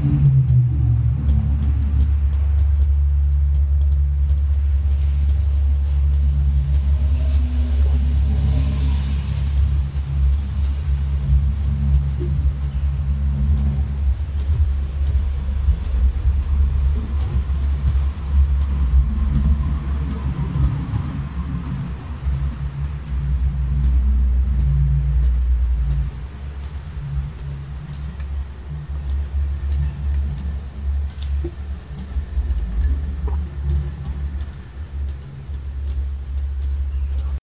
Amen.